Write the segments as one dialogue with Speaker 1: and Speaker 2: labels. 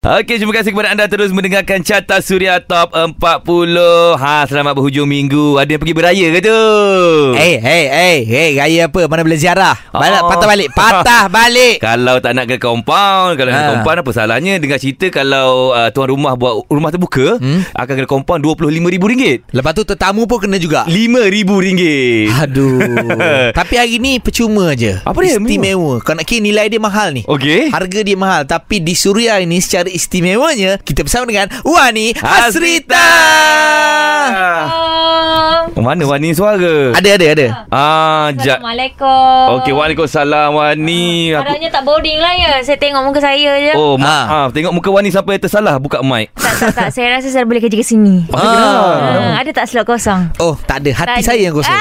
Speaker 1: Okey, terima kasih kepada anda terus mendengarkan Carta Suria Top 40. Ha, selamat berhujung minggu. Ada yang pergi beraya ke tu?
Speaker 2: Hey, hey, hey, hey, raya apa? Mana boleh ziarah? Balik,
Speaker 1: Oh.
Speaker 2: patah balik. Patah balik.
Speaker 1: Kalau tak nak ke compound, kalau nak
Speaker 2: Ha.
Speaker 1: compound apa salahnya dengar cerita kalau uh, tuan rumah buat rumah terbuka,
Speaker 2: Hmm?
Speaker 1: akan kena compound RM25,000.
Speaker 2: Lepas tu tetamu pun kena juga.
Speaker 1: RM5,000.
Speaker 2: Aduh. Tapi hari ni percuma je.
Speaker 1: Apa dia?
Speaker 2: Istimewa. Kau nak kira nilai dia mahal ni.
Speaker 1: Okey.
Speaker 2: Harga dia mahal Tapi di Suria ini Secara istimewanya Kita bersama dengan Wani Hasrita
Speaker 1: Oh, mana Wani suara?
Speaker 2: Ada ada ada
Speaker 1: Ah, jap.
Speaker 3: Assalamualaikum.
Speaker 1: Okey, Waalaikumsalam Wani. Aku
Speaker 3: Harapnya tak boring lah ya. Saya tengok muka saya je.
Speaker 1: Oh,
Speaker 2: Ha.
Speaker 1: maaf. Tengok muka Wani sampai tersalah buka mic.
Speaker 3: Tak, tak, tak. Saya rasa saya boleh kerja ke sini.
Speaker 2: Ah.
Speaker 3: Ha, ada tak slot kosong?
Speaker 2: Oh tak ada Hati
Speaker 3: Tak ada.
Speaker 2: saya yang kosong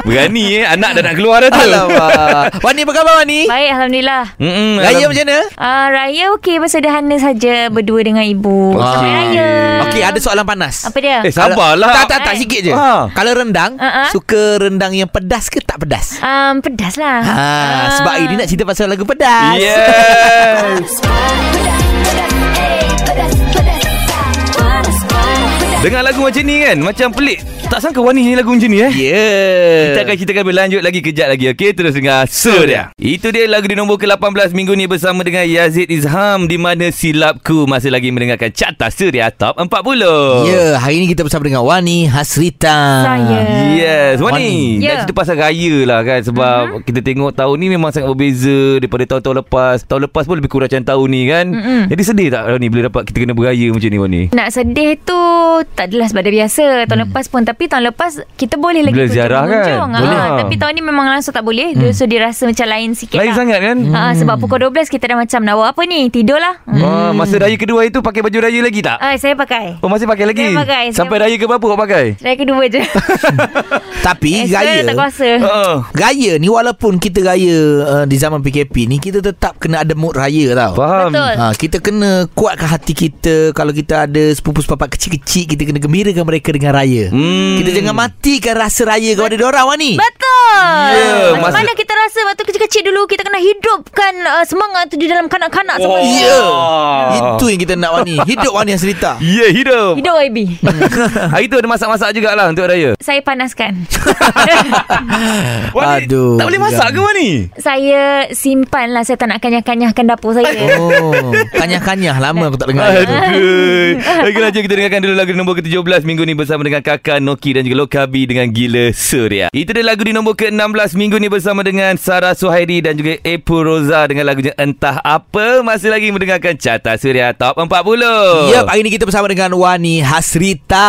Speaker 1: Berani eh anak dah nak keluar dah tu.
Speaker 2: Alamak Wani apa khabar Wani?
Speaker 3: Baik, Alhamdulillah.
Speaker 1: Mm-mm,
Speaker 2: Raya
Speaker 1: alam-
Speaker 2: macam mana?
Speaker 3: Uh, raya okey, bersederhana saja berdua dengan ibu.
Speaker 1: Okey.
Speaker 3: Raya.
Speaker 2: Okey ada soalan panas
Speaker 3: Apa dia?
Speaker 1: Eh, sabarlah.
Speaker 2: Tak tak tak
Speaker 3: Hai.
Speaker 2: sikit je
Speaker 1: Ha.
Speaker 2: Kalau rendang
Speaker 3: Ha-ha.
Speaker 2: Suka rendang yang pedas ke tak pedas?
Speaker 3: Um, pedas lah.
Speaker 2: Ha,
Speaker 3: Ah.
Speaker 2: sebab ini nak cerita pasal lagu pedas.
Speaker 1: Yes. Dengar lagu macam ni kan Macam pelik Tak sangka Wani ni lagu macam ni eh
Speaker 2: Yeah.
Speaker 1: Kita akan ceritakan berlanjut lagi Kejap lagi Okey terus dengar Surya Itu dia lagu di nombor ke-18 Minggu ni bersama dengan Yazid Izham Di mana silapku Masih lagi mendengarkan Carta Surya Top 40
Speaker 2: Ya, hari ni kita bersama dengan Wani Hasrita.
Speaker 3: Saya.
Speaker 1: Yes Wani
Speaker 2: Wani.
Speaker 1: Nak
Speaker 3: Ya.
Speaker 1: cerita pasal raya lah kan Sebab uh-huh. kita tengok tahun ni Memang sangat berbeza Daripada tahun-tahun lepas Tahun lepas pun lebih kurang macam tahun ni kan
Speaker 3: Mm-mm.
Speaker 1: Jadi sedih tak Wani Bila dapat kita kena beraya macam ni Wani
Speaker 3: Nak sedih tu tak adalah sebab dah biasa tahun hmm. lepas pun tapi tahun lepas kita boleh lagi
Speaker 1: Boleh
Speaker 3: kunjung-
Speaker 1: ziarah kan?
Speaker 3: kunjung.
Speaker 1: Boleh.
Speaker 3: Ha, tapi tahun ni memang langsung tak boleh hmm. so dia rasa macam lain sikit
Speaker 1: Lain
Speaker 3: lah.
Speaker 1: sangat kan
Speaker 3: Ha, sebab pukul 12 kita dah macam nak buat apa ni tidur lah hmm.
Speaker 1: Oh, masa raya kedua itu pakai baju raya lagi tak?
Speaker 3: Ah, saya pakai
Speaker 1: Oh masih pakai lagi?
Speaker 3: Saya pakai, saya
Speaker 1: Sampai raya ke berapa awak pakai?
Speaker 3: Raya kedua je
Speaker 2: Tapi
Speaker 3: Eh,
Speaker 2: raya
Speaker 3: tak kuasa
Speaker 1: Oh.
Speaker 2: Raya ni walaupun kita raya uh, di zaman PKP ni kita tetap kena ada mood raya tau.
Speaker 1: Faham?
Speaker 3: Betul.
Speaker 2: Ha, kita kena kuatkan hati kita Kalau kita ada sepupu sepapak kecil-kecil Kita kena gembirakan mereka dengan raya
Speaker 1: Hmm.
Speaker 2: Kita jangan matikan rasa raya kepada diorang Wani
Speaker 3: Betul
Speaker 1: Ya,
Speaker 3: Macam mana kita rasa Waktu kecil-kecil dulu Kita kena hidupkan uh, Semangat tu Di dalam kanak-kanak
Speaker 1: Oh.
Speaker 3: oh.
Speaker 2: Ya
Speaker 1: Ah.
Speaker 2: Itu yang kita nak Wani Hidup Wani Hasrita
Speaker 1: Ya, yeah, hidup.
Speaker 3: Hidup YB
Speaker 1: Hari tu ada masak-masak jugalah untuk raya.
Speaker 3: Saya panaskan
Speaker 1: Wani,
Speaker 2: Aduh,
Speaker 1: Tak boleh masak ke. Wani?
Speaker 3: Saya simpan lah Saya tak nak kanyah-kanyahkan dapur saya
Speaker 2: Oh Kanyah-kanyah Lama aku tak dengar
Speaker 1: Aduh. Okeylah jom kita dengarkan dulu lagu di nombor ke-17 minggu ni bersama dengan Kakak Noki dan juga Lokabi dengan Gila Surya. Itu dia lagu di nombor ke-16 minggu ni bersama dengan Sarah Suhairi dan juga Epu Roza dengan lagunya Entah Apa. Masih lagi mendengarkan Carta Surya Top 40.
Speaker 2: Yep, hari ni kita bersama dengan Wani Hasrita.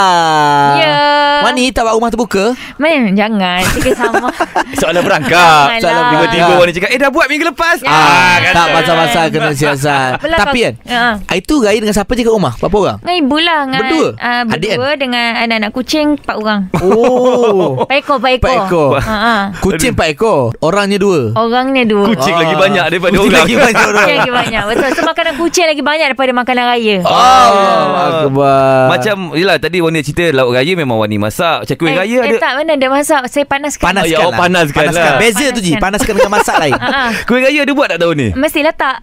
Speaker 3: Ya.
Speaker 2: Wani tak buat rumah terbuka?
Speaker 3: Man, jangan Tiga sama
Speaker 1: Soalan berangkap.
Speaker 2: Soalan
Speaker 1: Tiba-tiba
Speaker 2: berangkap.
Speaker 1: Wani cakap, eh dah buat minggu lepas.
Speaker 3: Ya.
Speaker 2: Ah,
Speaker 1: kata.
Speaker 2: tak pasal-pasal kena siasat. Tapi kan,
Speaker 3: Ya.
Speaker 2: itu raya dengan siapa je kat rumah? Berapa orang?
Speaker 3: Dengan ibu lah dengan,
Speaker 2: Berdua?
Speaker 3: uh,
Speaker 2: Adik
Speaker 3: Berdua dengan anak-anak kucing Empat orang
Speaker 2: Oh.
Speaker 3: Pak ekor Pak ekor
Speaker 2: Kucing empat ekor. Orangnya dua.
Speaker 3: Orangnya dua
Speaker 1: Kucing
Speaker 2: Ah.
Speaker 1: lagi banyak daripada
Speaker 2: Kucing
Speaker 1: orang.
Speaker 2: lagi banyak orang.
Speaker 3: Kucing lagi banyak Betul So makanan kucing lagi banyak Daripada makanan raya
Speaker 2: Allah Akbar.
Speaker 1: Macam Yelah tadi Wani cerita Lauk raya memang Wani masak Macam kuih
Speaker 3: eh,
Speaker 1: raya
Speaker 3: eh,
Speaker 1: ada
Speaker 3: tak mana dia masak Saya panaskan
Speaker 2: Panaskan
Speaker 1: Ya, oh,
Speaker 2: lah.
Speaker 1: panaskan lah.
Speaker 2: Beza tu Ji
Speaker 3: Panaskan.
Speaker 2: Panaskan dengan masak lain
Speaker 3: Ha, ha.
Speaker 1: Kuih raya ada buat tak tahun ni?
Speaker 3: Mestilah tak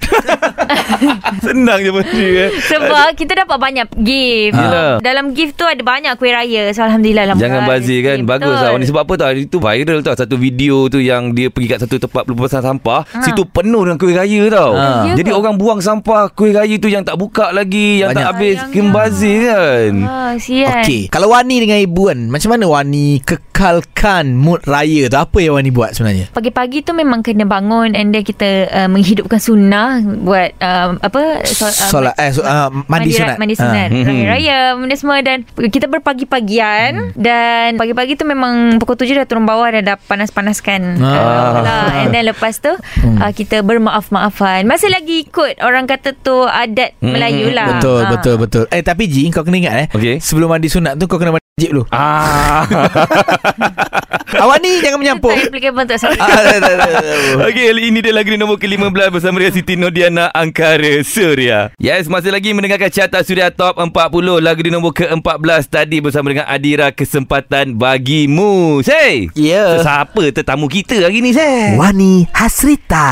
Speaker 1: Senang je benda eh.
Speaker 3: Sebab kita dapat banyak gift
Speaker 1: Yelah.
Speaker 3: Dalam gift tu ada banyak kuih raya So Alhamdulillah lah
Speaker 1: Jangan bazir kan. Bagus lah Wani Sebab apa tau Itu viral tau Satu video tu Yang dia pergi kat satu tempat Pelepasan sampah
Speaker 3: Ha.
Speaker 1: Situ penuh dengan kuih raya tau
Speaker 2: Ha.
Speaker 3: Ya
Speaker 1: Jadi orang buang sampah Kuih raya tu yang tak buka lagi Yang
Speaker 2: Banyak.
Speaker 1: tak habis. Kembazir kan
Speaker 3: sian
Speaker 2: Okey Kalau Wani dengan ibu kan Macam mana Wani Kekalkan mood raya tu Apa yang Wani buat sebenarnya
Speaker 3: Pagi-pagi tu memang kena bangun and then kita uh, menghidupkan sunnah buat uh, apa so, uh,
Speaker 2: Solat eh so, uh, Mandi
Speaker 3: ra-
Speaker 2: sunat
Speaker 3: Mandi sunat
Speaker 1: Ah.
Speaker 3: ha. Raya Raya Benda semua Dan kita berpagi-pagian hmm. Dan pagi-pagi tu memang Pukul tujuh dah turun bawah Dan dah panas-panaskan
Speaker 2: Ah.
Speaker 3: uh, lah. And then lepas tu hmm. uh, Kita bermaaf-maafan Masih lagi ikut Orang kata tu Adat
Speaker 1: Hmm,
Speaker 3: Melayu lah
Speaker 2: Betul
Speaker 3: Ah.
Speaker 2: betul betul Eh tapi Ji Kau kena ingat eh
Speaker 1: Okey.
Speaker 2: Sebelum mandi sunat tu Kau kena mandi wajib dulu
Speaker 1: Ah.
Speaker 2: Awak ni jangan menyampuk.
Speaker 3: Tak applicable untuk saya.
Speaker 2: Ah.
Speaker 1: Okey, kali ini dia lagu di nombor ke-15 bersama dengan Siti Nodiana Angkara Surya. Yes, masih lagi mendengarkan carta Surya Top 40. Lagu di nombor ke-14 tadi bersama dengan Adira Kesempatan Bagimu. Say!
Speaker 2: Ya.
Speaker 1: Siapa tetamu kita hari ni, Say?
Speaker 2: Wani Hasrita.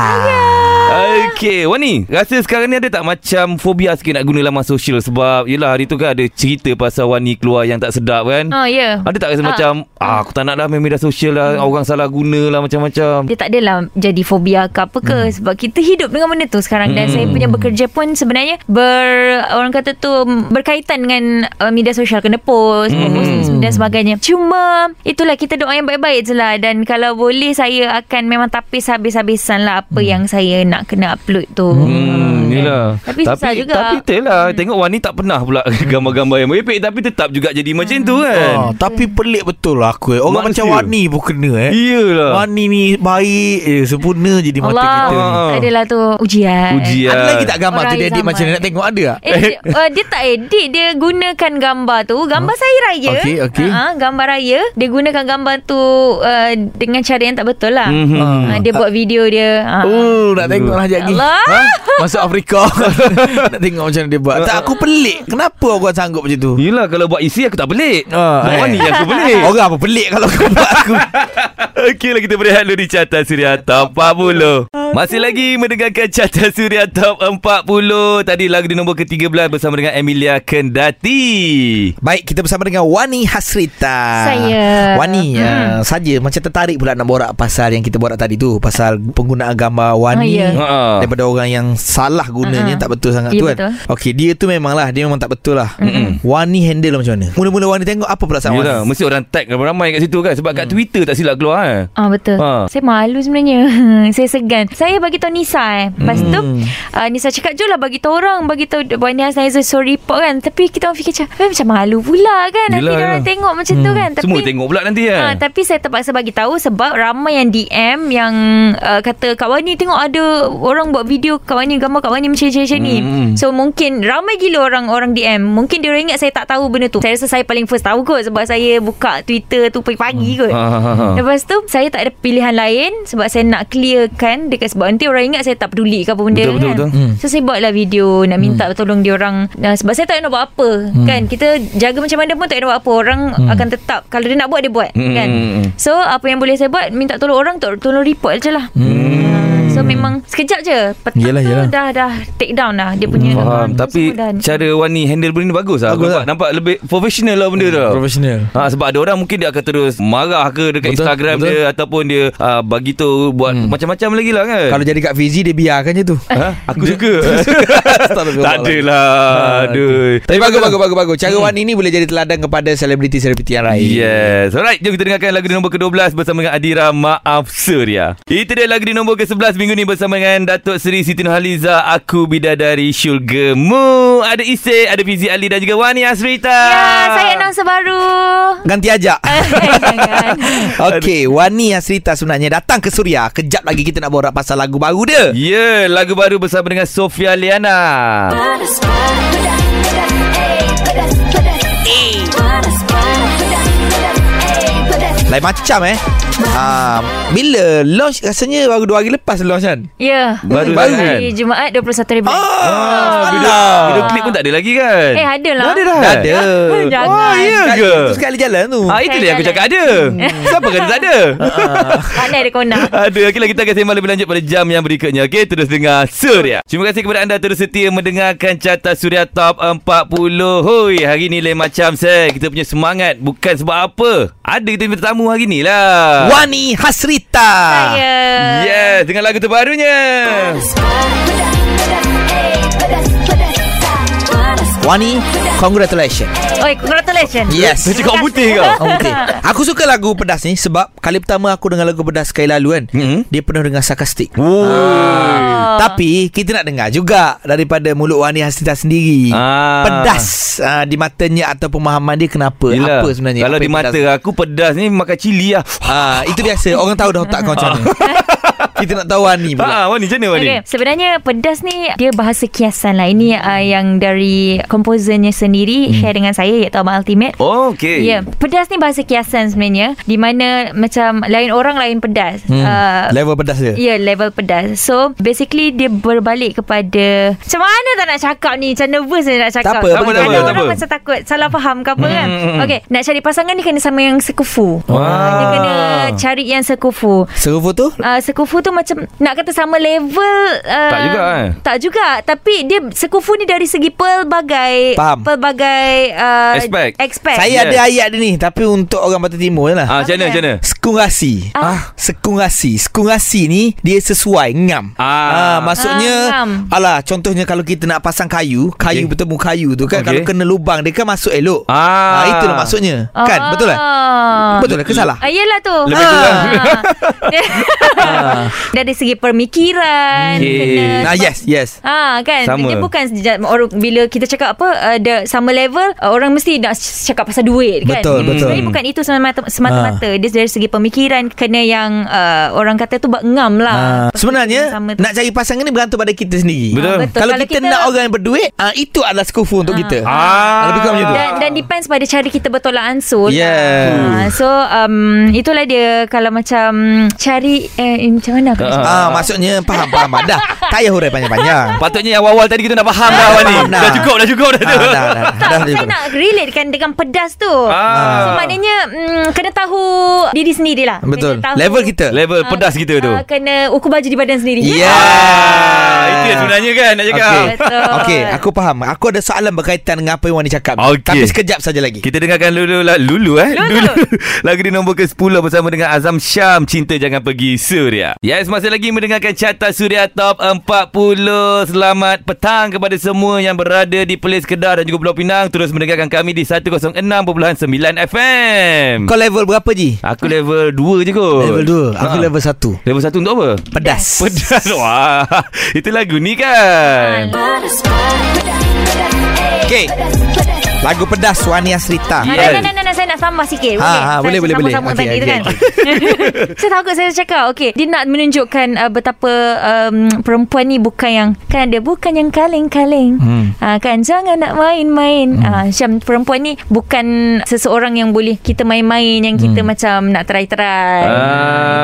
Speaker 1: Okey, Wani, rasa sekarang ni ada tak macam fobia sikit nak guna laman sosial sebab yelah hari tu kan ada cerita pasal Wani keluar yang tak sedap kan?
Speaker 3: Oh, ya.
Speaker 1: Ada tak rasa
Speaker 3: Ah.
Speaker 1: macam ah, aku tak nak dah main media sosial lah, orang salah guna lah macam-macam.
Speaker 3: Dia tak adalah jadi fobia ke apa ke hmm. sebab kita hidup dengan benda tu sekarang dan
Speaker 1: Hmm.
Speaker 3: saya punya bekerja pun sebenarnya ber orang kata tu berkaitan dengan uh, media sosial kena post
Speaker 1: Hmm.
Speaker 3: hmm. dan sebagainya. Cuma itulah kita doa yang baik-baik je lah dan kalau boleh saya akan memang tapis habis-habisan lah apa hmm. yang saya nak kena upload tu.
Speaker 1: Hmm, yelah.
Speaker 3: Tapi susah juga.
Speaker 1: Tapi betul lah. Hmm. Tengok Wani tak pernah pula gambar-gambar yang merepek tapi tetap juga jadi macam tu kan.
Speaker 2: Oh, tapi pelik betul lah aku. Orang
Speaker 1: Manusia.
Speaker 2: macam Wani pun kena eh.
Speaker 1: Iyalah.
Speaker 2: Wani ni baik eh, Sempurna jadi mata
Speaker 3: Allah,
Speaker 2: kita ni.
Speaker 1: Ah.
Speaker 3: tak adalah tu ujian.
Speaker 1: Ujian.
Speaker 2: Ada lagi tak gambar
Speaker 3: Orang
Speaker 2: tu dia edit macam ni nak tengok ada tak?
Speaker 3: Eh, dia, uh, dia tak edit Dia gunakan gambar tu Gambar huh? saya raya
Speaker 2: Okey, okey.
Speaker 3: uh, Gambar raya Dia gunakan gambar tu uh, Dengan cara yang tak betul lah
Speaker 1: Mhm.
Speaker 3: uh, Dia buat video dia uh.
Speaker 2: Oh, nak tengok lah sekejap lagi.
Speaker 3: Allah.
Speaker 2: Ha? Masuk Afrika. nak tengok macam mana dia buat. Tak, aku pelik. Kenapa orang sanggup macam tu?
Speaker 1: Yelah kalau buat isi aku tak pelik.
Speaker 2: Ah,
Speaker 1: Buat
Speaker 2: eh.
Speaker 1: Wani yang aku pelik.
Speaker 2: Orang apa pelik kalau kau buat aku.
Speaker 1: Okeylah kita berehat dulu di carta Suria Top 40. Masih lagi mendengarkan carta Suria Top 40. Tadi lagu di nombor ke-13 bersama dengan Emilia Kendati.
Speaker 2: Baik, kita bersama dengan Wani Hasrita.
Speaker 3: Saya.
Speaker 2: Wani,
Speaker 3: Hmm.
Speaker 2: uh, saja macam tertarik pula nak borak pasal yang kita borak tadi tu, pasal penggunaan gambar Wani.
Speaker 3: Ah, ya.
Speaker 1: Ha.
Speaker 2: Daripada orang yang salah gunanya
Speaker 3: ah.
Speaker 2: tak betul sangat
Speaker 3: Ya,
Speaker 2: tu kan. Okey, dia tu memanglah dia memang tak betul lah.
Speaker 1: Mm-mm.
Speaker 2: Wani handle macam mana? Mula-mula Wani tengok apa perasaan
Speaker 1: Yelah,
Speaker 2: Wani?
Speaker 1: mesti orang tag ramai-ramai kat situ kan sebab kat Twitter tak silap keluar kan.
Speaker 3: Ah betul.
Speaker 1: Ha.
Speaker 3: Saya malu sebenarnya. saya segan. Saya bagi tahu Nisa eh. Lepas tu
Speaker 2: Hmm.
Speaker 3: uh, Nisa cakap jom lah bagi tahu orang, bagi tahu Wani Hasnaiza so report kan. Tapi kita orang fikir macam eh, macam malu pula kan. Nanti
Speaker 1: Yelah,
Speaker 3: orang
Speaker 1: yelah.
Speaker 3: tengok macam tu
Speaker 2: Hmm.
Speaker 3: kan. Tapi
Speaker 1: Semua tengok pula nanti kan.
Speaker 3: Ha, tapi saya terpaksa bagi tahu sebab ramai yang DM yang uh, kata Kak Wani tengok ada orang buat video Kak Wani gambar Kak Wani macam macam ni.
Speaker 1: Hmm.
Speaker 3: So mungkin ramai gila orang orang DM. Mungkin dia orang ingat saya tak tahu benda tu. Saya rasa saya paling first tahu kot sebab saya buka Twitter tu pagi-pagi kot.
Speaker 1: Ha, ha, ha, ha.
Speaker 3: Lepas tu saya tak ada pilihan lain sebab saya nak clearkan dekat sebab nanti orang ingat saya tak peduli ke apa benda
Speaker 1: Betul, betul,
Speaker 3: kan.
Speaker 1: betul.
Speaker 2: Hmm.
Speaker 3: So saya buatlah video nak minta tolong dia orang uh, sebab saya tak nak buat apa kan. Kita jaga macam mana pun tak nak buat apa. Orang akan tetap kalau dia nak buat dia buat
Speaker 1: Hmm,
Speaker 3: kan.
Speaker 1: hmm, hmm.
Speaker 3: So apa yang boleh saya buat minta tolong orang to- tolong report je lah. Hmm. So memang sekejap je petang
Speaker 2: Yelah,
Speaker 3: tu
Speaker 2: yelah.
Speaker 3: dah dah take down lah dia punya
Speaker 1: Faham
Speaker 3: account tu
Speaker 1: Tapi
Speaker 3: dah.
Speaker 1: cara Wani handle benda ni bagus lah
Speaker 2: Bagus
Speaker 1: nampak,
Speaker 2: lah.
Speaker 1: nampak lebih profesional lah benda tu
Speaker 2: Profesional.
Speaker 1: Ha, sebab ada orang mungkin dia akan terus marah ke dekat
Speaker 2: Betul,
Speaker 1: Instagram
Speaker 2: betul.
Speaker 1: dia ataupun dia uh, bagi tu buat
Speaker 2: Hmm.
Speaker 1: macam-macam lagi lah kan.
Speaker 2: Kalau jadi Kak Fizi dia biarkan je tu.
Speaker 1: ha? aku suka. Tak adalah. Aduh.
Speaker 2: Tapi bagus bagus bagus bagus. Cara Wani ni boleh jadi teladan kepada selebriti-selebriti yang lain.
Speaker 1: Yes Alright Jom kita dengarkan lagu di nombor ke-12 Bersama dengan Adira Maaf Surya Itu dia lagu di nombor ke-11 Minggu ni bersama dengan Datuk Seri Siti Nurhaliza Aku Bidadari Syurgamu Ada Isik Ada Fizi Ali Dan juga Wani Asrita
Speaker 3: Ya, saya announcer baru.
Speaker 2: Ganti ajak.
Speaker 3: Jangan.
Speaker 2: Okey, Wani Hasrita sebenarnya datang ke Suria. Kejap lagi kita nak borak pasal lagu baru dia.
Speaker 1: Ya yeah, Lagu baru bersama dengan Sofia Liana
Speaker 2: Lain macam eh. Ha, bila launch rasanya baru dua hari lepas launch kan?
Speaker 3: Ya.
Speaker 1: Baru
Speaker 2: Baru.
Speaker 1: kan?
Speaker 3: Hari Jumaat 21 Februari.
Speaker 1: Ah, video, video klip pun tak ada lagi kan?
Speaker 3: Eh, ada lah.
Speaker 1: Ada dah?
Speaker 2: Dah ada.
Speaker 3: Jangan.
Speaker 1: Oh, ya
Speaker 2: Sekali,
Speaker 1: ke?
Speaker 2: tu sekali jalan tu.
Speaker 1: Ah, itu dia aku cakap ada. Siapa kata tak ada?
Speaker 3: Pandai dia kona.
Speaker 1: Ada Okeylah kita akan sembang lebih lanjut pada jam yang berikutnya Okey terus dengar Surya Terima kasih kepada anda terus setia mendengarkan carta Surya Top 40 Hoi hari ni lain macam saya Kita punya semangat bukan sebab apa Ada kita punya tetamu hari ni lah
Speaker 2: Wani Hasrita.
Speaker 3: Saya.
Speaker 1: Yes dengan lagu terbarunya
Speaker 2: Wani, congratulations.
Speaker 3: Oi, congratulations.
Speaker 2: Yes.
Speaker 1: Dia cakap putih kau
Speaker 2: Oh, okay. Aku suka lagu pedas ni sebab kali pertama aku dengar lagu pedas sekali lalu kan.
Speaker 1: Mhm.
Speaker 2: Dia penuh dengan sarkastik.
Speaker 1: Oh.
Speaker 3: Oh.
Speaker 2: Tapi kita nak dengar juga daripada mulut Wani Hasrita sendiri.
Speaker 1: Ah.
Speaker 2: Pedas uh, di matanya atau pemahaman dia kenapa?
Speaker 1: Yelah.
Speaker 2: Apa sebenarnya?
Speaker 1: Kalau
Speaker 2: Apa
Speaker 1: di mata
Speaker 2: pedas?
Speaker 1: aku pedas ni makan cili lah
Speaker 2: Ah, itu biasa. Orang tahu dah otak kau macam mana. Kita nak tahu Wani pula.
Speaker 1: Ah, Wani macam mana Wani?
Speaker 3: Okay, sebenarnya pedas ni dia bahasa kiasan lah. Ini uh, yang dari komposernya sendiri
Speaker 2: Hmm.
Speaker 3: share dengan saya iaitu Abang Ultimate.
Speaker 1: Oh, okay.
Speaker 3: Ya, yeah, pedas ni bahasa kiasan sebenarnya di mana macam lain orang lain pedas.
Speaker 2: Hmm.
Speaker 3: Uh,
Speaker 2: Level pedas dia.
Speaker 3: Ya, yeah, level pedas. So, basically dia berbalik kepada macam mana tak nak cakap ni? Macam nervous saya nak cakap.
Speaker 2: Tak apa,
Speaker 1: tak apa,
Speaker 3: Ada
Speaker 1: tak
Speaker 3: orang
Speaker 1: apa.
Speaker 3: macam takut salah faham ke apa
Speaker 1: Hmm,
Speaker 3: kan.
Speaker 1: hmm, hmm.
Speaker 3: Okey, nak cari pasangan ni kena sama yang sekufu.
Speaker 1: Wah.
Speaker 3: Dia kena cari yang sekufu.
Speaker 2: Serufu tu?
Speaker 3: Uh, sekufu tu macam nak kata sama level uh,
Speaker 1: Tak juga, eh?
Speaker 3: Tak juga Tapi dia sekufu ni dari segi pelbagai
Speaker 2: Faham.
Speaker 3: Pelbagai uh,
Speaker 1: Aspek.
Speaker 3: Aspek
Speaker 2: Saya
Speaker 1: Yes.
Speaker 2: ada ayat dia ni Tapi untuk orang Batak Timur lah
Speaker 1: Ah, macam mana,
Speaker 3: Apa
Speaker 1: macam mana?
Speaker 2: Sekungasi
Speaker 3: Ah.
Speaker 2: Sekungasi Sekungasi ni Dia sesuai Ngam
Speaker 1: Ah.
Speaker 2: Maksudnya
Speaker 3: Ah, ngam.
Speaker 2: Alah Contohnya kalau kita nak pasang kayu Kayu
Speaker 1: Okay.
Speaker 2: bertemu kayu tu kan
Speaker 1: Okay.
Speaker 2: Kalau kena lubang Dia kan masuk elok
Speaker 1: Ah.
Speaker 2: ah Itulah maksudnya Kan
Speaker 3: Ah.
Speaker 2: betul lah Betul lah ke salah
Speaker 3: Ah, yelah tu
Speaker 1: Lebih kurang.
Speaker 2: Ah.
Speaker 3: Dari segi pemikiran
Speaker 1: Okay.
Speaker 3: kena
Speaker 2: Nah yes yes
Speaker 3: Ah kan
Speaker 1: Sama.
Speaker 3: Dia bukan sejak orang bila kita cakap apa uh, the sama level uh, orang mesti nak cakap pasal duit kan.
Speaker 2: Betul,
Speaker 3: Hmm.
Speaker 2: betul.
Speaker 3: Sebenarnya bukan itu semata-mata, semata-mata. Dia dari segi pemikiran kena yang uh, orang kata tu buat ngam lah.
Speaker 2: Ah, sebenarnya nak cari pasangan ni bergantung pada kita sendiri.
Speaker 1: Betul.
Speaker 3: Ah, betul.
Speaker 2: Kalau,
Speaker 3: Kalau
Speaker 2: kita,
Speaker 3: kita-
Speaker 2: nak orang yang berduit, ah itu adalah skufu untuk kita.
Speaker 1: Ah.
Speaker 2: Lebih kurang macam tu.
Speaker 3: dan, dan depends pada cara kita bertolak ansur
Speaker 2: Yeah.
Speaker 3: Ah, so um, itulah dia kalau macam cari eh, macam mana aku nak
Speaker 1: Ah.
Speaker 3: cakap?
Speaker 2: Ah, maksudnya faham faham dah. Tak payah hurai panjang-panjang.
Speaker 1: Patutnya yang awal tadi kita nak faham dah Wani.
Speaker 2: Faham dah.
Speaker 1: Dah cukup, dah cukup dah
Speaker 2: Ah,
Speaker 1: tu.
Speaker 2: dah, dah, dah,
Speaker 3: tak,
Speaker 2: dah,
Speaker 3: saya
Speaker 2: dah.
Speaker 3: nak relatekan dengan pedas tu.
Speaker 1: Ah.
Speaker 3: So maknanya mm, kena tahu diri sendirilah.
Speaker 2: Betul.
Speaker 3: Kena tahu,
Speaker 2: Level kita.
Speaker 1: Level
Speaker 3: ah,
Speaker 1: pedas kita tu.
Speaker 3: ah, kena ukur baju di badan sendiri.
Speaker 2: Yeah.
Speaker 1: Ah, itu yang sebenarnya kan nak cakap.
Speaker 2: Okey.
Speaker 3: Betul.
Speaker 2: Okey, aku faham. Aku ada soalan berkaitan dengan apa yang Wani cakap.
Speaker 1: Okey.
Speaker 2: Tapi sekejap saja lagi.
Speaker 1: Kita dengarkan Lulu lah Lulu eh
Speaker 3: Lulu.
Speaker 1: Lagu di nombor ke-10 Bersama dengan Azam Syam Cinta Jangan Pergi Suria Yes masih lagi mendengarkan Carta Suria Top 40 Selamat petang kepada semua Yang berada di Perlis Kedah Dan juga Pulau Pinang Terus mendengarkan kami di 106.9 FM
Speaker 2: Kau level berapa Ji?
Speaker 1: Aku level 2 je kot
Speaker 2: Level 2. Aku
Speaker 1: Ha.
Speaker 2: level 1.
Speaker 1: Level 1 untuk apa?
Speaker 2: Pedas.
Speaker 1: Pedas Wah Itu lagu ni kan
Speaker 2: Okey. Lagu pedas Wani Asrita.
Speaker 3: Ah. Nah, nah, nah, nah, saya nak tambah sikit.
Speaker 2: Ha, ha,
Speaker 3: Saya
Speaker 2: boleh, boleh, boleh.
Speaker 3: Sama-sama
Speaker 2: Okey,
Speaker 3: tadi tu
Speaker 2: okey,
Speaker 3: kan. saya takut saya cakap. Okey, dia nak menunjukkan uh, betapa um, perempuan ni bukan yang kan ada bukan yang kaleng-kaleng.
Speaker 2: Hmm.
Speaker 3: Ha, kan jangan nak main-main. Hmm. Ha, Syam perempuan ni bukan seseorang yang boleh kita main-main yang kita
Speaker 2: Hmm.
Speaker 3: macam nak try-try.
Speaker 1: Ah.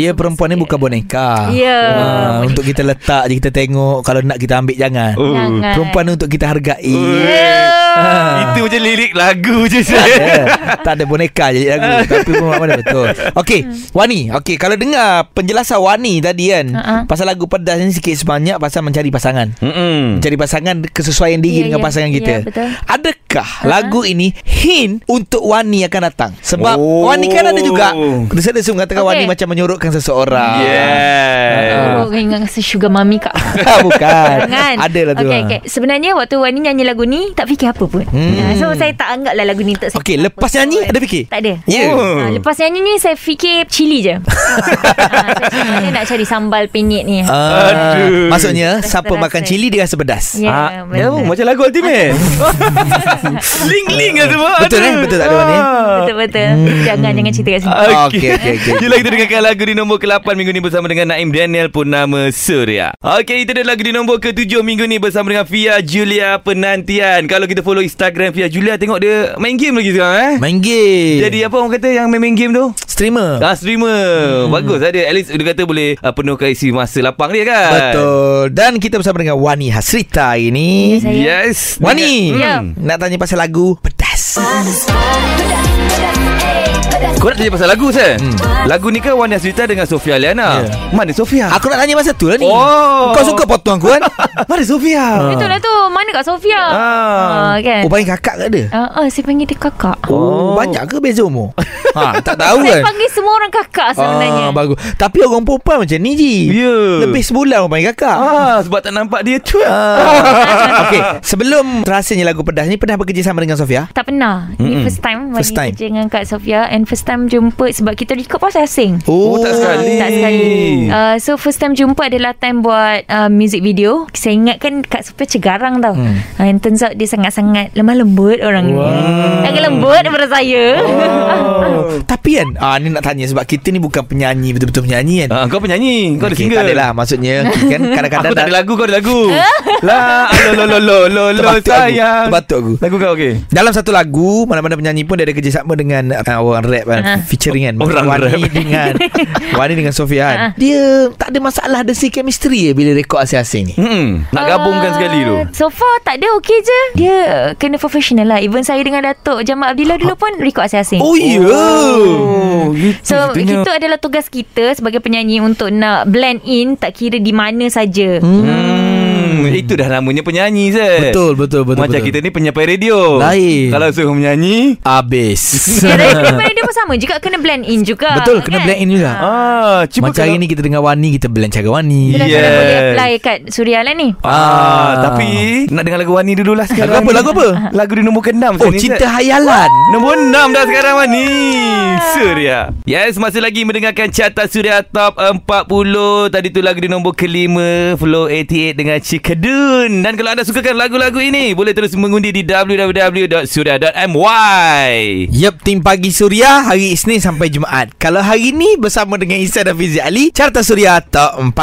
Speaker 2: Dia perempuan ni bukan boneka.
Speaker 3: Ya.
Speaker 2: Ah, untuk kita letak je kita tengok kalau nak kita ambil jangan.
Speaker 1: Oh.
Speaker 3: Jangan.
Speaker 2: Perempuan ni untuk kita hargai.
Speaker 3: Ya.
Speaker 2: Ah.
Speaker 1: Itu macam lirik lagu je
Speaker 2: Tak
Speaker 1: saya
Speaker 2: ada. tak ada boneka je lagu Tapi pun mana betul Okey Wani Okey kalau dengar Penjelasan Wani tadi kan
Speaker 3: Uh-uh.
Speaker 2: Pasal lagu pedas ni Sikit sebanyak Pasal mencari pasangan
Speaker 1: Mm-mm.
Speaker 2: Mencari pasangan Kesesuaian diri
Speaker 3: Ya,
Speaker 2: dengan
Speaker 3: ya.
Speaker 2: pasangan
Speaker 3: Ya,
Speaker 2: kita
Speaker 3: betul.
Speaker 2: Adakah lagu ini Hint Untuk Wani akan datang Sebab
Speaker 1: Oh.
Speaker 2: Wani kan ada juga Desa-desa mengatakan
Speaker 3: Okey.
Speaker 2: Wani macam menyorokkan seseorang
Speaker 1: Yeah
Speaker 3: Oh, ingat rasa sugar mami kak.
Speaker 2: Bukan
Speaker 3: Jangan
Speaker 2: Ada lah tu
Speaker 3: okay,
Speaker 2: ah.
Speaker 3: okay. Sebenarnya waktu Wani nyanyi lagu ni Tak fikir apa pun
Speaker 2: Hmm.
Speaker 3: hmm. So saya tak anggap lah lagu ni untuk saya
Speaker 2: Okey
Speaker 3: fikir
Speaker 2: lepas nyanyi
Speaker 3: pun.
Speaker 2: Ada fikir
Speaker 3: Tak ada
Speaker 2: Ya
Speaker 1: Oh.
Speaker 3: Ha, lepas nyanyi ni saya fikir cili je. ha, saya nak cari sambal penyet ni.
Speaker 2: Ah,
Speaker 1: Aduh.
Speaker 2: Maksudnya
Speaker 3: Rasa-
Speaker 2: Siapa
Speaker 3: rasa.
Speaker 2: makan cili Dia rasa pedas
Speaker 3: Ya,
Speaker 1: Ah,
Speaker 3: betul.
Speaker 1: oh, macam lagu Ultimate Link-link lah semua
Speaker 2: Betul, eh? Betul tak ada, Wan?
Speaker 1: Ah.
Speaker 3: Betul-betul. Jangan jangan cerita kat sini.
Speaker 2: Okey,
Speaker 1: Okey,
Speaker 2: okey, okey.
Speaker 1: Jom kita dengarkan lagu di nombor ke-8 minggu ni bersama dengan Naim Daniel Purnama Surya. Okey, itu dia lagu di nombor ke-7 minggu ni bersama dengan Fia Julia Penantian. Kalau kita follow Instagram Fia Julia, tengok dia main game lagi sekarang eh.
Speaker 2: Main game
Speaker 1: Jadi apa orang kata yang main-main game tu?
Speaker 2: Streamer
Speaker 1: Ah, streamer. Hmm. Bagus ada. At least dia kata boleh uh, penuhkan isi masa lapang dia kan.
Speaker 2: Betul Dan kita bersama dengan Wani Hasrita ini
Speaker 3: Ya, saya.
Speaker 1: Yes.
Speaker 2: Wani
Speaker 3: Ya.
Speaker 2: Nak tanya pasal lagu Pedas
Speaker 1: Kau nak tanya pasal lagu saya? Hmm. Lagu ni kan Wani Asrita dengan Sofia Liana.
Speaker 2: Ya.
Speaker 1: Mana Sofia?
Speaker 2: Aku nak tanya pasal tu lah ni
Speaker 1: Oh.
Speaker 2: Kau suka potong aku kan
Speaker 1: Mana Sofia?
Speaker 3: Betul lah tu. Mana Kak Sofia?
Speaker 1: Ah.
Speaker 3: Ah, kan?
Speaker 2: Oh panggil kakak ke dia
Speaker 3: Ah, ah, saya panggil dia kakak.
Speaker 2: Oh,
Speaker 1: Oh.
Speaker 2: Banyak ke beza umur ha, Tak tahu
Speaker 3: Saya
Speaker 2: kan
Speaker 3: panggil semua orang kakak sebenarnya.
Speaker 2: Ah, bagus. Tapi orang perempuan macam ni Ji
Speaker 1: Ya.
Speaker 2: Lebih sebulan orang panggil kakak
Speaker 1: Ah, sebab tak nampak dia tu.
Speaker 2: Ah. Okey, sebelum terhasilnya lagu pedas ni pernah bekerja sama dengan Sofia?
Speaker 3: Tak pernah. Ni
Speaker 2: Mm-mm.
Speaker 3: first time
Speaker 2: First time.
Speaker 3: kerja dengan Kak Sofia and Dan first time jumpa Sebab kita record pasal asing.
Speaker 1: Oh, tak sekali.
Speaker 3: Tak sekali. Uh, So first time jumpa adalah time buat uh, music video. Saya ingat kan Kak Supia cegarang tau. Hmm. uh, And turns out dia sangat-sangat lemah lembut orang ni. Agak lembut daripada saya.
Speaker 2: Oh. Tapi kan ah, Ni nak tanya Sebab kita ni bukan penyanyi Betul-betul penyanyi kan?
Speaker 1: Ah, kau penyanyi. Kau ada
Speaker 2: Okey,
Speaker 1: single?
Speaker 2: Tak adalah Maksudnya Kan kadang-kadang
Speaker 1: Aku tak ada lagu Kau ada lagu Lah Lo lo lo lo lo
Speaker 2: Terbatuk aku.
Speaker 1: sayang.
Speaker 2: Terbatuk aku.
Speaker 1: Lagu kau okey.
Speaker 2: Dalam satu lagu Mana-mana penyanyi pun Dia ada kerjasama dengan uh, Orang rap kan.
Speaker 3: Ah.
Speaker 2: Featuring kan.
Speaker 1: Orang
Speaker 2: Wani
Speaker 1: rap.
Speaker 2: dengan Wani dengan Sofia kan.
Speaker 3: Ah.
Speaker 2: Dia tak ada masalah Ada si chemistry je Bila rekod asing-asing ni.
Speaker 1: Hmm, nak gabungkan
Speaker 3: Ah,
Speaker 1: sekali tu.
Speaker 3: So far tak ada okey je. Dia kena professional lah. Even saya dengan Datuk Jamal Abdillah dulu pun Record asing-asing
Speaker 2: Oh ya?
Speaker 1: Oh, gitu
Speaker 3: So itu adalah tugas kita Sebagai penyanyi Untuk nak blend in Tak kira di mana saja.
Speaker 1: Hmm, itu dah namanya penyanyi Zat.
Speaker 2: Betul betul betul
Speaker 1: Macam
Speaker 2: betul.
Speaker 1: kita ni penyampai radio.
Speaker 2: Lain.
Speaker 1: Kalau suruh menyanyi,
Speaker 2: Habis
Speaker 3: Ya, dia pun sama juga Kena blend in juga
Speaker 2: Betul kena
Speaker 3: kan?
Speaker 2: blend in juga
Speaker 1: ah, cuba
Speaker 2: Macam hari ni kita dengar Wani Kita blend cara Wani
Speaker 3: Kita
Speaker 1: Yes.
Speaker 3: boleh apply kat Suria lah ni
Speaker 1: Ah,
Speaker 2: Ah.
Speaker 1: tapi nak dengar lagu Wani dulu lah sekarang.
Speaker 2: Lagu apa, lagu apa?
Speaker 1: Lagu di nombor ke-6
Speaker 2: Oh cinta hayalan
Speaker 1: Nombor 6 dah sekarang Wani Surya Yes masih lagi mendengarkan Carta Surya Top 40 Tadi tu lagu di nombor kelima Flow 88 dengan Cikadun Dan kalau anda sukakan lagu-lagu ini Boleh terus mengundi di www.surya.my
Speaker 2: Yep, tim pagi Suria hari Isnin sampai Jumaat. Kalau hari ni bersama dengan Isan dan Fizi Ali, Carta Suria Top 40.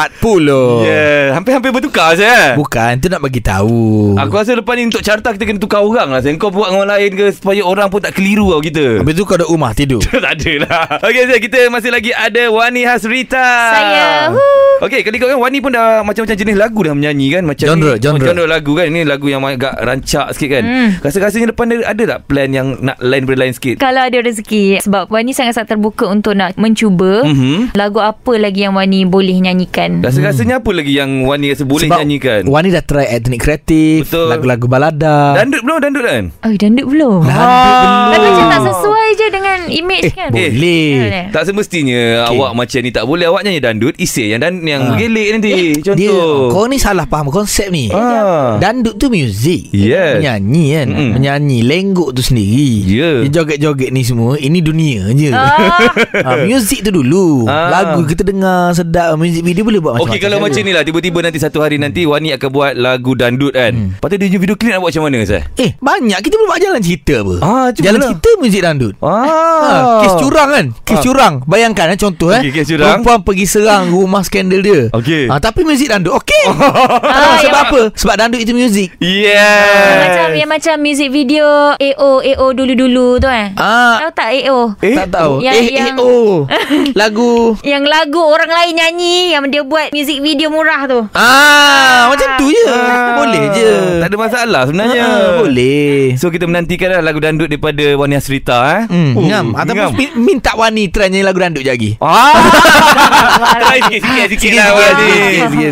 Speaker 1: Yeah Hampir-hampir bertukar saya
Speaker 2: Bukan, tu nak bagi tahu.
Speaker 1: Aku rasa lepas ni untuk carta kita kena tukar orang lah. Kau buat dengan orang lain ke supaya orang pun tak keliru tau kita.
Speaker 2: Habis tu kau duduk rumah tidur.
Speaker 1: tak ada lah. Okey, Zai, kita masih lagi ada Wani Hasrita.
Speaker 3: Saya.
Speaker 1: Okey, kali kau kan Wani pun dah macam-macam jenis lagu dah menyanyi kan. Macam
Speaker 2: Genre,
Speaker 1: ni,
Speaker 2: genre.
Speaker 1: genre lagu kan. Ini lagu yang agak rancak sikit kan.
Speaker 3: Hmm.
Speaker 1: Rasa-rasanya depan dia ada tak plan yang nak lain daripada lain sikit?
Speaker 3: Kalau ada rezeki Sebab Wani sangat-sangat terbuka Untuk nak mencuba
Speaker 1: Mhm.
Speaker 3: Lagu apa lagi yang Wani boleh nyanyikan
Speaker 1: Rasa-rasanya apa lagi yang Wani rasa boleh
Speaker 2: Sebab
Speaker 1: nyanyikan?
Speaker 2: Wani dah try etnik kreatif,
Speaker 1: Betul.
Speaker 2: lagu-lagu balada.
Speaker 1: Dandut belum? Dandut kan?
Speaker 3: Oh dandut belum
Speaker 2: Dandut belum.
Speaker 3: Tapi macam tak sesuai je Dengan image
Speaker 2: Eh,
Speaker 3: kan
Speaker 2: boleh.
Speaker 3: Boleh.
Speaker 1: Tak semestinya okay. awak macam ni tak boleh awak nyanyi dandut isi yang dan yang
Speaker 2: Ah.
Speaker 1: bergelik nanti
Speaker 2: Dia,
Speaker 1: contoh.
Speaker 2: kau ni salah faham konsep ni.
Speaker 1: Ah.
Speaker 2: Dandut tu muzik
Speaker 1: Yes.
Speaker 2: Menyanyi kan
Speaker 1: Mm-mm.
Speaker 2: Menyanyi Lengguk tu sendiri
Speaker 1: Ya.
Speaker 2: Dia joget-joget ni semua Ini dunia je
Speaker 3: Ah.
Speaker 2: ha, Muzik tu dulu
Speaker 1: Ah.
Speaker 2: Lagu kita dengar sedap Muzik video boleh buat macam-macam
Speaker 1: Okey kalau macam ni lah Tiba-tiba nanti satu hari nanti Wani akan buat lagu dandut kan hmm. Lepas tu dia video klip nak buat macam mana saya?
Speaker 2: Eh banyak Kita boleh buat jalan cerita apa
Speaker 1: Ah,
Speaker 2: Jalan
Speaker 1: lah.
Speaker 2: cerita muzik dandut
Speaker 1: Ah,
Speaker 2: Ha, kes curang kan Kes
Speaker 1: Ah.
Speaker 2: curang Bayangkan eh, contoh eh
Speaker 1: curang.
Speaker 2: Perempuan pergi serang rumah skandal dia
Speaker 1: Okey.
Speaker 2: ha, Tapi muzik dandut Okey
Speaker 3: Ah,
Speaker 2: Sebab apa? Sebab dandut itu muzik
Speaker 1: Yeah
Speaker 3: Macam yang macam music video AO AO dulu-dulu tu eh.
Speaker 2: Ah,
Speaker 3: Tahu tak AO
Speaker 1: Eh?
Speaker 2: Tak tahu.
Speaker 3: Yang-
Speaker 2: Eh
Speaker 3: yang-
Speaker 2: oh Lagu.
Speaker 3: Yang lagu orang lain nyanyi Yang dia buat music video murah tu.
Speaker 2: Ah, macam tu je. Boleh je.
Speaker 1: Tak ada masalah sebenarnya
Speaker 2: Ah, boleh.
Speaker 1: So kita menantikan lah lagu dandut daripada Wani Asrita eh.
Speaker 2: Hmm,
Speaker 1: Oh,
Speaker 2: ngam. Ataupun mi- minta Wani try nyanyi lagu dandut je lagi.
Speaker 1: Ah. Try sikit-sikit sikit lah Wani.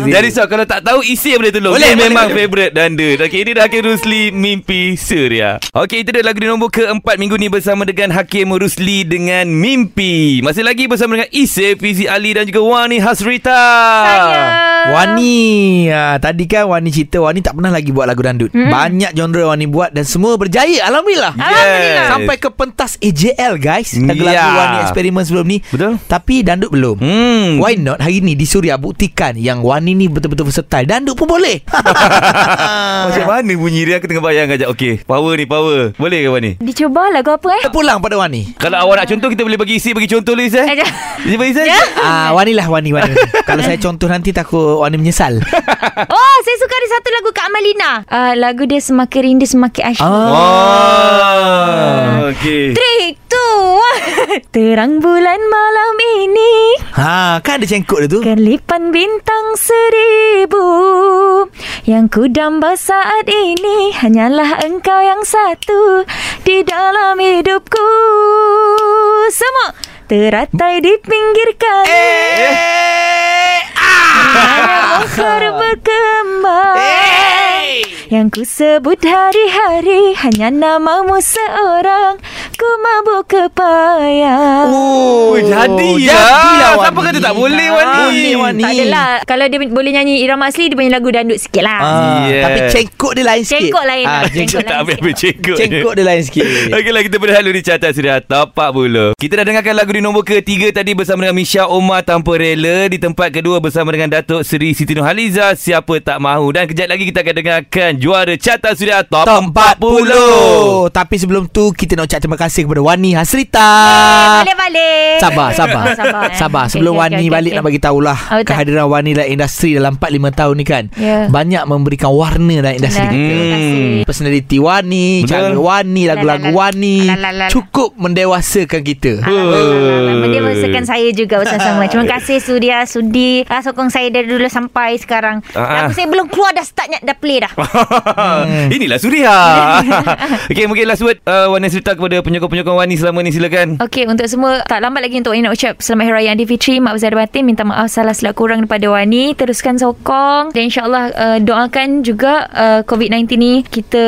Speaker 1: Jadi so kalau tak tahu isi boleh tolong.
Speaker 2: Boleh, boleh,
Speaker 1: memang
Speaker 2: boleh.
Speaker 1: favourite dandut. Okey ini dah Hakim Rusli Mimpi Surya. Okey itu dia lagu di nombor keempat minggu ni bersama dengan Hakim Rusli dengan Mimpi. Masih lagi bersama dengan Isif, Fizi Ali dan juga Wani Hasrita.
Speaker 3: Saya
Speaker 2: Wani ah, Tadi kan Wani cerita Wani tak pernah lagi buat lagu dandut
Speaker 3: Hmm.
Speaker 2: Banyak genre Wani buat Dan semua berjaya Alhamdulillah
Speaker 1: Yes.
Speaker 2: Sampai ke pentas AJL guys Lagu-lagu
Speaker 1: Ya.
Speaker 2: Wani eksperimen sebelum ni
Speaker 1: Betul?
Speaker 2: Tapi dandut belum
Speaker 1: Hmm.
Speaker 2: Why not hari ni di Suria buktikan Yang Wani ni betul-betul versatile Dandut pun boleh
Speaker 1: Macam mana bunyi dia Aku tengah bayang kejap Okey Power ni power Boleh ke Wani?
Speaker 3: Dicuba lagu apa eh
Speaker 2: pulang pada Wani
Speaker 1: Kalau awak nak contoh Kita boleh bagi isi Bagi contoh Liz eh
Speaker 3: Aja.
Speaker 1: Isi bagi Liz
Speaker 3: Ya.
Speaker 2: Ah, Wani lah Wani, Wani. Kalau saya contoh nanti takut Wani menyesal.
Speaker 3: Oh saya suka ada satu lagu Kak Amalina. Uh, Lagu dia Semakin Rindu Semakin Asyik.
Speaker 1: Oh Okey.
Speaker 3: Three, two, one Terang bulan malam ini.
Speaker 2: Ha, kan ada cengkok dia tu.
Speaker 3: Kelipan bintang seribu. Yang ku damba saat ini Hanyalah engkau yang satu Di dalam hidupku. Semua Teratai di pinggir kali.
Speaker 2: Eh,
Speaker 3: Aku berkembang Yang ku sebut hari-hari Hanya namamu seorang Ku mabuk kepayang
Speaker 2: Oh,
Speaker 1: jadi
Speaker 2: jadilah
Speaker 1: lah. Siapa
Speaker 2: Wani.
Speaker 1: kata tak boleh, Wani?
Speaker 2: Boleh Wani.
Speaker 3: Tak adalah Kalau dia boleh nyanyi irama asli Dia punya lagu dandut sikit lah
Speaker 2: Ah,
Speaker 1: Yeah.
Speaker 2: Tapi cengkok dia lain sikit.
Speaker 3: Cengkok lain
Speaker 2: Ah, cengkok,
Speaker 3: Cengkok
Speaker 1: Tak ambil cengkok
Speaker 2: cengkok dia lain sikit.
Speaker 1: Okeylah kita berhalu di carta suria top 40 Kita dah dengarkan lagu di nombor ketiga tadi Bersama dengan Misha Omar Tanpa Rela Di tempat kedua bersama dengan Datuk Seri Siti Nurhaliza Siapa Tak Mahu Dan kejap lagi kita akan dengarkan Juara carta suria top,
Speaker 2: Top
Speaker 1: 40,
Speaker 2: 40 Tapi sebelum tu Kita nak ucap terima kasih kepada Wani Hasrita
Speaker 3: Balik-balik
Speaker 2: Sabar, sabar.
Speaker 3: Sabar, eh.
Speaker 2: Sabar Sebelum
Speaker 3: okey,
Speaker 2: Wani
Speaker 3: okey,
Speaker 2: balik
Speaker 3: okey.
Speaker 2: nak bagi tahulah
Speaker 3: Oh.
Speaker 2: Kehadiran Wani dalam industri Dalam 4-5 tahun ni kan
Speaker 3: Ya.
Speaker 2: Banyak memberikan warna dalam industri
Speaker 3: Nah,
Speaker 2: kita
Speaker 3: Terima kasih
Speaker 2: Personality Wani
Speaker 1: Betul.
Speaker 2: Cara Wani Lagu-lagu. Wani. Cukup mendewasakan kita.
Speaker 3: Dia bersihkan saya juga bersama-sama. Terima kasih Suria Sudi ah, sokong saya dari dulu sampai sekarang.
Speaker 1: Ah, ah.
Speaker 3: Lagu saya belum keluar dah start dah play dah.
Speaker 1: Inilah Suria. Okey mungkin last word uh, Wani cerita kepada penyokong-penyokong Wani selama ni silakan.
Speaker 3: Okey untuk semua tak lambat lagi untuk Wani nak ucap. Selamat hari raya Aidilfitri mak besar batin. Minta maaf salah silap kurang daripada Wani teruskan sokong. Dan insyaallah uh, doakan juga uh, COVID-19 ni kita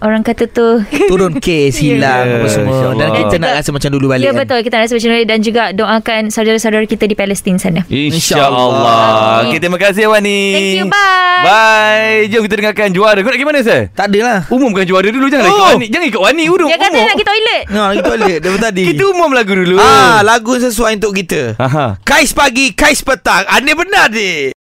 Speaker 3: orang kata tu
Speaker 2: Turun kes Hilang
Speaker 1: Ya,
Speaker 2: apa semua. Dan kita nak rasa macam dulu balik
Speaker 3: Ya
Speaker 2: kan?
Speaker 3: betul. Kita rasa macam ni dan juga doakan saudara-saudara kita di Palestin sana.
Speaker 1: InsyaAllah Okay terima kasih Wani
Speaker 3: Thank you. Bye.
Speaker 1: Bye. Jom kita dengarkan juara Kau nak pergi mana saya?
Speaker 2: Tak adalah
Speaker 1: Umumkan juara dulu Jangan ikut
Speaker 2: Oh.
Speaker 1: Wani Jangan ikut Wani Urut
Speaker 3: Dia kata
Speaker 1: umum.
Speaker 3: nak pergi toilet.
Speaker 2: Ha, lagi toilet Dari tadi
Speaker 1: Kita umum lagu dulu
Speaker 2: Ah, lagu sesuai untuk kita
Speaker 1: Aha.
Speaker 2: Kais pagi, kais petang Aneh benar dia